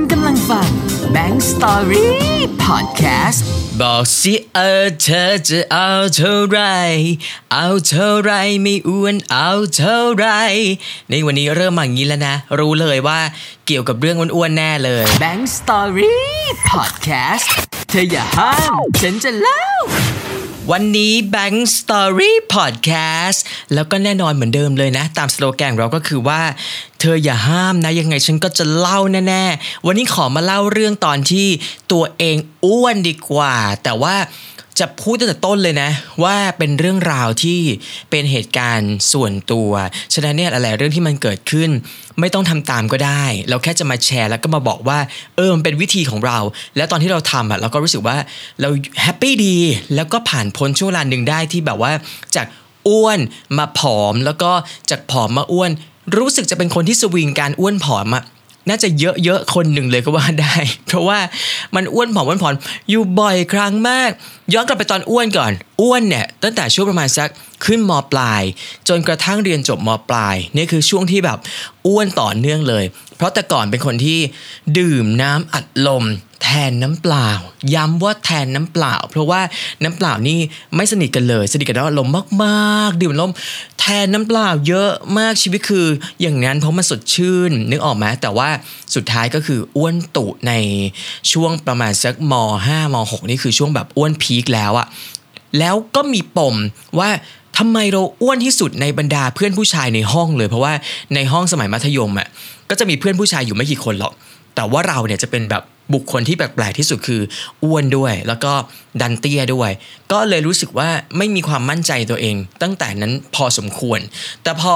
คุณกำลังฟัง Bank Story Podcast บอกสิเออเธอจะเอาเท่าไร เอาเท่าไรไม่อ้วนเอาเท่าไร ในวันนี้เริ่มมาอย่างนี้แล้วนะ รู้เลยว่าเกี่ยวกับเรื่องอ้วนๆแน่เลย Bank Story Podcast เธออย่าห้าม ฉันจะเล่า วันนี้ Bank Story Podcast แล้วก็แน่นอนเหมือนเดิมเลยนะ ตามสโลแกนเราก็คือว่า เธออย่าห้ามนะยังไงฉันก็จะเล่าแน่ๆ วันนี้ขอมาเล่าเรื่องตอนที่ตัวเองอ้วนดีกว่า แต่ว่า จะพูดตั้งแต่ต้นเลยนะ ว่าเป็นเรื่องราวที่เป็นเหตุการณ์ส่วนตัว ฉะนั้นเนี่ยหลาย ๆ เรื่องที่มันเกิดขึ้น ไม่ต้องทำตามก็ได้ เราแค่จะมาแชร์แล้วก็มาบอกว่าเออมันเป็นวิธีของเรา แล้วตอนที่เราทำอะเราก็รู้สึกว่าเราแฮปปี้ดี แล้วก็ผ่านพ้นช่วงเวลาหนึ่งได้ที่แบบว่าจากอ้วนมาผอมแล้วก็จากผอมมาอ้วน รู้สึกจะเป็นคนที่สวิงการอ้วนผอมอะ น่าจะเยอะๆคนหนึ่งเลยก็ว่าได้ เพราะว่ามันอ้วนผอมอ้วนผอมอยู่บ่อยครั้งมาก ย้อนกลับไปตอนอ้วนก่อน อ้วนเนี่ยตั้งแต่ช่วงประมาณสัก ขึ้นมปลาย จนกระทั่งเรียนจบมปลายนี่คือช่วงที่แบบอ้วนต่อเนื่องเลย เพราะแต่ก่อนเป็นคนที่ดื่มน้ำอัดลม แทนน้ำเปล่า ย้ำว่าแทนน้ำเปล่า เพราะว่าน้ำเปล่านี่ไม่สนิทกันเลย สนิทกับน้ำอัดลมมากๆ ดื่มลมแทนน้ำเปล่าเยอะมากชีวิตคือ อย่างนั้นเพราะมันสดชื่น นึกออกไหมแต่ว่าสุดท้ายก็คืออ้วนตุในช่วงประมาณสักม 5 ม 6 นี่คือช่วงแบบอ้วนพีคแล้วอะแล้วก็มีปมว่า ทำไมเราอ้วนที่สุดในบรรดาเพื่อนผู้ชายในห้องเลย เพราะว่าในห้องสมัยมัธยมอะก็จะมีเพื่อนผู้ชายอยู่ไม่กี่คนหรอก แต่ว่าเราเนี่ยจะเป็นแบบบุคคลที่แปลกๆที่สุดคืออ้วนด้วย แล้วก็ดันเตี้ยด้วย ก็เลยรู้สึกว่าไม่มีความมั่นใจตัวเอง ตั้งแต่นั้นพอสมควร แต่พอ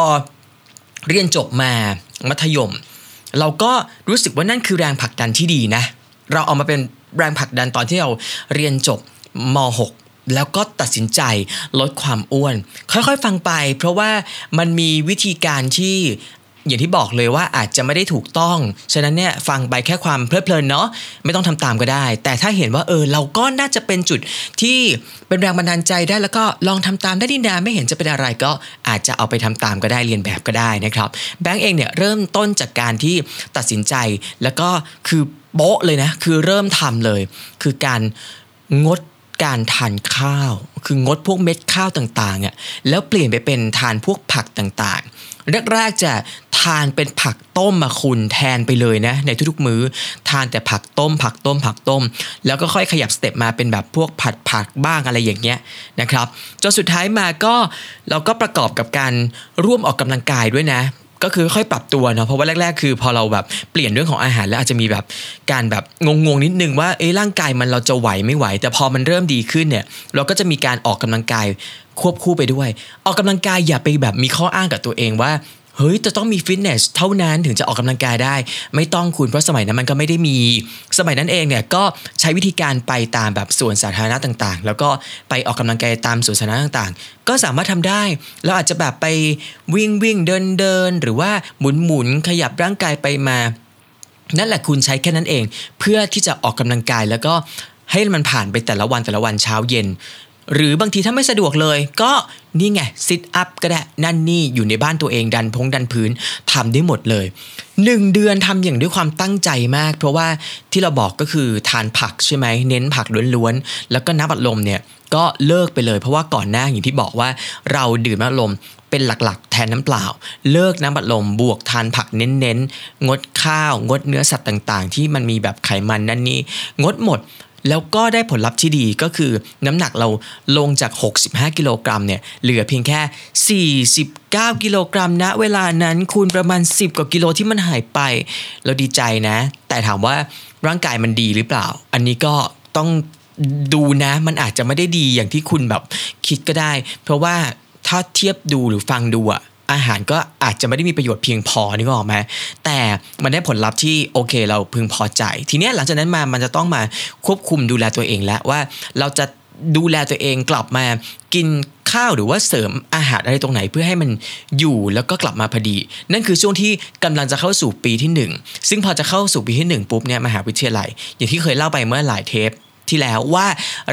เรียนจบมามัธยม เราก็รู้สึกว่านั่นคือแรงผลักดันที่ดีนะ เราเอามาเป็นแรงผลักดันตอนที่เราเรียนจบม .6 แล้วก็ตัดสินใจลดความอ้วน ค่อยๆฟังไป เพราะว่ามันมีวิธีการที่อย่างที่บอกเลยว่าอาจจะไม่ได้ถูกต้อง ฉะนั้นเนี่ยฟังไปแค่ความเพลิดเพลินเนาะไม่ต้องทำตามก็ได้ แต่ถ้าเห็นว่าเออเราก็น่าจะเป็นจุดที่เป็นแรงบันดาลใจได้แล้วก็ลองทำตามได้ดีนาไม่เห็นจะเป็นอะไรก็อาจจะเอาไปทำตามก็ได้เรียนแบบก็ได้นะครับ แบงก์เองเนี่ยเริ่มต้นจากการที่ตัดสินใจแล้วก็คือโบ๊ะเลยนะคือเริ่มทำเลย คือการงด การทานข้าว คืองดพวกเม็ดข้าวต่างๆอะแล้วเปลี่ยนไปเป็นทานพวกผักต่างๆ แรกๆจะทานเป็นผักต้มมาคุณแทนไปเลยนะ ในทุกๆมื้อ ทานแต่ผักต้ม ผักต้ม ผักต้ม แล้วก็ค่อยขยับสเต็ปมาเป็นแบบพวกผัดผักบ้างอะไรอย่างเงี้ยนะครับจนสุดท้ายมาก็เราก็ประกอบกับการร่วมออกกำลังกายด้วยนะ ก็คือค่อยปรับตัวเนาะเพราะว่าแรก ๆ คือพอเราแบบเปลี่ยนเรื่องของอาหารแล้วอาจจะมีแบบการแบบงงๆนิดนึงว่าเอ๊ะร่างกายมันเราจะไหวไม่ไหว แต่พอมันเริ่มดีขึ้นเนี่ย เราก็จะมีการออกกำลังกายควบคู่ไปด้วย ออกกำลังกายอย่าไปแบบมีข้ออ้างกับตัวเองว่า เฮ้ยจะต้องมีฟิตเนสเท่านั้นถึงจะออกกำลังกายได้ ไม่ต้องคุณเพราะสมัยนั้นมันก็ไม่ได้มี สมัยนั้นเองเนี่ยก็ใช้วิธีการไปตามแบบสวนสาธารณะต่างๆ แล้วก็ไปออกกำลังกายตามสวนสาธารณะต่างๆ ก็สามารถทำได้เราอาจจะแบบไปวิ่งวิ่งเดินเดินหรือว่าหมุนหมุนขยับร่างกายไปมา นั่นแหละคุณใช้แค่นั้นเอง เพื่อที่จะออกกำลังกายแล้วก็ให้มันผ่านไปแต่ละวันแต่ละวันเช้าเย็น หรือบางทีถ้าไม่สะดวกเลย ก็นี่ไงซิทอัพก็ได้นั่นนี่อยู่ในบ้านตัวเองดันพงดันพื้นทำได้หมดเลยหนึ่งเดือนทำอย่างด้วยความตั้งใจมาก เพราะว่าที่เราบอกก็คือทานผักใช่ไหมเน้นผักล้วนๆ แล้วก็น้ำอัดลมเนี่ยก็เลิกไปเลยเพราะว่าก่อนหน้าอย่างที่บอกว่าเราดื่มน้ำอัดลมเป็นหลักๆ แทนน้ำเปล่า เลิกน้ำบัดลมบวกทานผักเน้นๆ งดข้าว งดเนื้อสัตว์ต่างๆ ที่มันมีแบบไขมันนั่นนี่งดหมด แล้วก็ได้ผลลัพธ์ที่ดีก็คือน้ำหนักเราลงจาก 65 กิโลกรัมเนี่ยเหลือเพียงแค่ 49 กิโลกรัมณเวลานั้นคูณประมาณ 10 กว่ากิโลที่มันหายไป เราดีใจนะ แต่ถามว่าร่างกายมันดีหรือเปล่า อันนี้ก็ต้องดูนะมันอาจจะไม่ได้ดีอย่างที่คุณแบบคิดก็ได้ เพราะว่าถ้าเทียบดูหรือฟังดูอะ อาหารก็อาจจะไม่ได้มีประโยชน์เพียงพอนี่ก็ออกไหมแต่มันได้ผลลัพธ์ที่โอเคเราพึงพอใจ ทีนี้หลังจากนั้นมามันจะต้องมาควบคุมดูแลตัวเองแล้วว่าเราจะดูแลตัวเองกลับมากินข้าวหรือว่าเสริมอาหารอะไรตรงไหนเพื่อให้มันอยู่แล้วก็กลับมาพอดี นั่นคือช่วงที่กำลังจะเข้าสู่ปีที่ 1 ซึ่งพอจะเข้าสู่ปีที่ 1 ปุ๊บเนี่ยมหาวิทยาลัย อย่างที่เคยเล่าไปเมื่อหลายเทป ที่แล้วว่า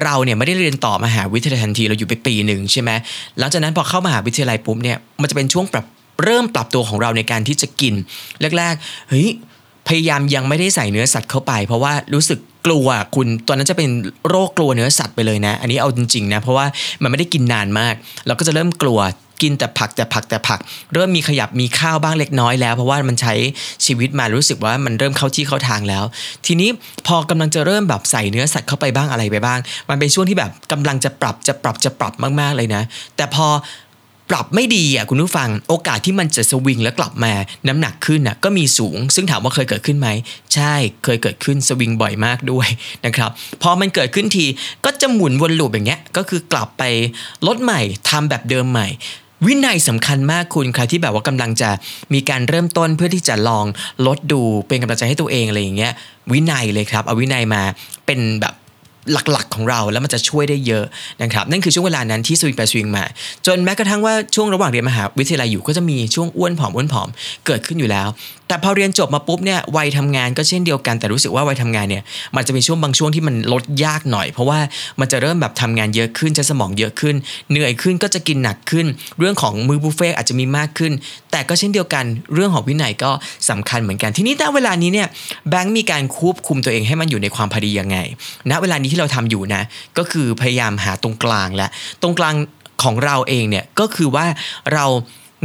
เราเนี่ยไม่ได้เรียนต่อมหาวิทยาลัยทันทีเราอยู่ไปปีหนึ่งใช่ไหมหลังจากนั้นพอเข้ามหาวิทยาลัยปุ๊บเนี่ยมันจะเป็นช่วงปรับเริ่มปรับตัวของเราในการที่จะกินแรกๆเฮ้ยพยายามยังไม่ได้ใส่เนื้อสัตว์เข้าไป เพราะว่ารู้สึกกลัวคุณตอนนั้นจะเป็นโรคกลัวเนื้อสัตว์ไปเลยนะ อันนี้เอาจริงๆนะเพราะว่ามันไม่ได้กินนานมาก เราก็จะเริ่มกลัว กินแต่ผักแต่ผักแต่ผัก เริ่มมีขยับมีข้าวบ้างเล็กน้อยแล้ว เพราะว่ามันใช้ชีวิตมารู้สึกว่ามันเริ่มเข้าที่เข้าทางแล้ว ทีนี้พอกำลังจะเริ่มแบบใส่เนื้อสัตว์เข้าไปบ้างอะไรไปบ้าง มันเป็นช่วงที่แบบกำลังจะปรับจะปรับจะปรับมาก ๆเลยนะ แต่พอปรับไม่ดีอะคุณผู้ฟังโอกาสที่มันจะสวิงแล้วกลับมาน้ำหนักขึ้นอะก็มีสูง ซึ่งถามว่าเคยเกิดขึ้นไหม ใช่เคยเกิดขึ้นสวิงบ่อยมากด้วยนะครับพอมันเกิดขึ้นทีก็จะหมุนวนลูปอย่างเงี้ยก็คือกลับไปลดใหม่ทำแบบเดิมใหม่ วินัยสำคัญมากคุณใครที่แบบว่ากำลังจะมีการเริ่มต้นเพื่อที่จะลองลดดูเป็นกำลังใจให้ตัวเองอะไรอย่างเงี้ยวินัยเลยครับเอาวินัยมาเป็นแบบหลักๆของเราแล้วมันจะช่วยได้เยอะนะครับนั่นคือช่วงเวลานั้นที่สวิงไปสวิงมา จนแม้กระทั่งว่าช่วงระหว่างเรียนมหาวิทยาลัยอยู่ก็จะมีช่วงอ้วนผอมอ้วนผอมเกิดขึ้นอยู่แล้ว แต่พอเรียนจบมาปุ๊บเนี่ยวัยทำงานก็เช่นเดียวกัน แต่รู้สึกว่าวัยทำงานเนี่ยมันจะมีช่วงบางช่วงที่มันลดยากหน่อย เพราะว่ามันจะเริ่มแบบทำงานเยอะขึ้นใช้สมองเยอะขึ้น เหนื่อยขึ้นก็จะกินหนักขึ้น เรื่องของมือบุฟเฟ่อาจจะมีมากขึ้น แต่ก็เช่นเดียวกัน เรื่องของวินัยก็สำคัญเหมือนกัน ทีนี้ณเวลานี้เนี่ยแบงค์มีการควบคุมตัวเองให้มันอยู่ในความพอดียังไง ณเวลานี้ที่เราทำอยู่นะก็คือพยายามหาตรงกลางและตรงกลางของเราเองเนี่ยก็คือว่าเรา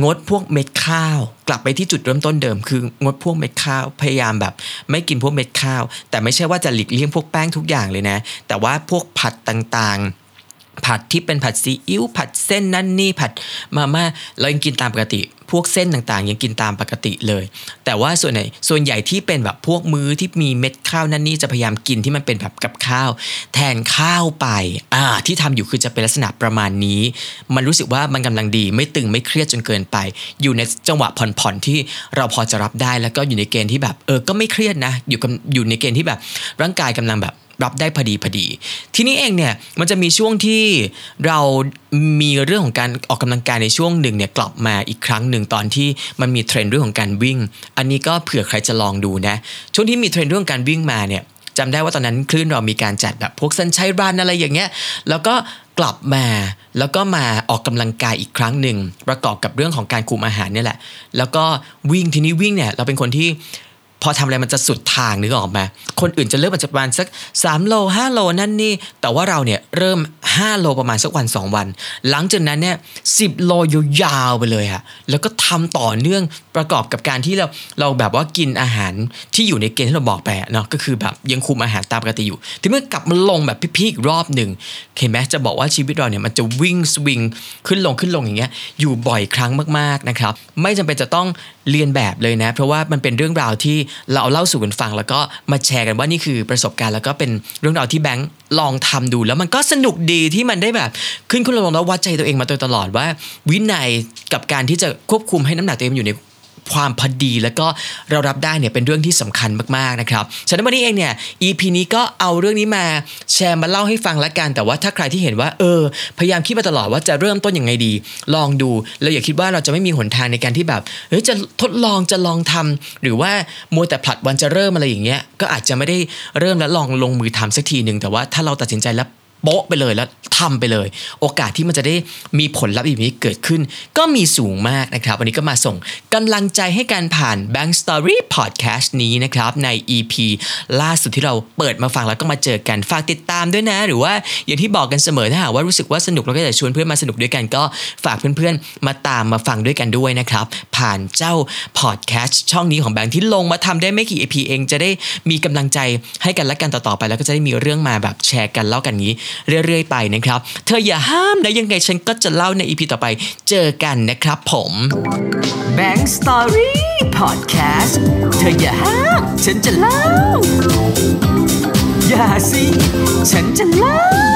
งดพวกเม็ดข้าว กลับไปที่จุดเริ่มต้นเดิม คืองดพวกเม็ดข้าวพยายามแบบ ไม่กินพวกเม็ดข้าว แต่ไม่ใช่ว่าจะหลีกเลี่ยงพวกแป้งทุกอย่างเลยนะ แต่ว่าพวกผัดต่างๆ ผัดที่เป็นผัดซีอิ๊วผัดเส้นนั่นนี่ผัดมาม่าเรายังกินตามปกติ พวกเส้นต่างๆ ยังกินตามปกติเลย แต่ว่าส่วนไหนส่วนใหญ่ที่เป็นแบบพวกมื้อที่มีเม็ดข้าวนั่นนี่จะพยายามกินที่มันเป็นแบบกับข้าว แทนข้าวไปอ่าที่ทำอยู่คือจะเป็นลักษณะประมาณนี้ มันรู้สึกว่ามันกำลังดีไม่ตึงไม่เครียดจนเกินไป อยู่ในจังหวะผ่อนๆที่เราพอจะรับได้แล้วก็อยู่ในเกณฑ์ที่แบบเออก็ไม่เครียดนะ อยู่กับอยู่ในเกณฑ์ที่แบบร่างกายกำลังแบบรับได้พอดีพอดี ทีนี้เองเนี่ยมันจะมีช่วงที่เรามีเรื่องของการออกกำลังกายในช่วงหนึ่งเนี่ยกลับมาอีกครั้งหนึ่งตอนที่มันมีเทรนด์เรื่องของการวิ่ง อันนี้ก็เผื่อใครจะลองดูนะช่วงที่มีเทรนด์เรื่องการวิ่งมาเนี่ยจำได้ว่าตอนนั้นคลื่นเรามีการจัดแบบพวกสันชัยรันอะไรอย่างเงี้ยแล้วก็กลับมาแล้วก็มาออกกำลังกายอีกครั้งหนึ่งประกอบกับเรื่องของการคุมอาหารเนี่ยแหละ แล้วก็วิ่งทีนี้วิ่งเนี่ยเราเป็นคนที่ พอทำอะไรมันจะสุดทางนึกออกไหมคนอื่นจะเริ่มอาจจะประมาณสัก 3 โล 5 โลนั่นนี่ แต่ว่าเราเนี่ยเริ่ม 5 โลประมาณสักวัน 2 วัน หลังจากนั้นเนี่ยสิโลยาวๆไปเลยค่ะแล้วก็ทำต่อเนื่องประกอบกับการที่เราเราแบบว่ากินอาหารที่อยู่ในเกณฑ์ที่เราบอกไปเนาะก็คือแบบยังคุมอาหารตามปกติอยู่ที่เมื่อกลับมาลงแบบพี่ๆอีกรอบหนึ่งเห็นไหมจะบอกว่าชีวิตเราเนี่ยมันจะวิ่งสวิงขึ้นลงขึ้นลงอย่างเงี้ยอยู่บ่อยครั้งมากๆนะครับไม่จำเป็นจะต้องเรียนแบบเลยนะ เพราะว่ามันเป็นเรื่องราวที่เราเอาเล่าสู่กันฟัง แล้วก็มาแชร์กันว่านี่คือประสบการณ์ แล้วก็เป็นเรื่องราวที่แบงค์ลองทำดู แล้วมันก็สนุกดีที่มันได้แบบ ขึ้นขึ้นลงแล้ววัดใจตัวเองมาโดยตลอดว่า วินัยกับการที่จะควบคุมให้น้ำหนักตัวเองอยู่ใน ความพอดี แล้วก็เรารับได้เนี่ยเป็นเรื่องที่สำคัญมากๆนะครับฉะนั้นวันนี้เองเนี่ย EP นี้ก็เอาเรื่องนี้มาแชร์มาเล่าให้ฟังละกัน แต่ว่าถ้าใครที่เห็นว่าเออ พยายามคิดมาตลอดว่าจะเริ่มต้นยังไงดี ลองดูแล้วอย่าคิดว่าเราจะไม่มีหนทางในการที่แบบเฮ้ยจะทดลองจะลองทำหรือว่ามัวแต่ผลัดวันจะเริ่มอะไรอย่างเงี้ยก็อาจจะไม่ได้เริ่มแล้วลองลงมือทำสักทีหนึ่งแต่ว่าถ้าเราตัดสินใจแล้ว โป๊ะไปเลยแล้วทำไปเลย โอกาสที่มันจะได้มีผลลัพธ์แบบนี้เกิดขึ้น ก็มีสูงมากนะครับ วันนี้ก็มาส่งกำลังใจให้การผ่าน Bank Story Podcast นี้นะครับ ใน EP ล่าสุดที่เราเปิดมาฟังแล้วก็มาเจอกันฝากติดตามด้วยนะ หรือว่าอย่างที่บอกกันเสมอถ้าหากว่ารู้สึกว่าสนุกเราก็จะชวนเพื่อนมาสนุกด้วยกันก็ฝากเพื่อนๆ มาตามมาฟังด้วยกันด้วยนะครับ ผ่านเจ้า Podcast ช่องนี้ของแบงค์ที่ลงมาทำได้ไม่กี่ EP เองจะได้มีกำลังใจให้กันและกันต่อๆไป แล้วก็จะได้มีเรื่องมาแบบแชร์กันเล่ากันนี้เรื่อยๆไปนะครับ เธออย่าห้ามนะยังไงฉันก็จะเล่าในอีพีต่อไปเจอกันนะครับผม Bank Story Podcast เธออย่าห้ามฉันจะเล่า อย่าสิ ฉันจะเล่า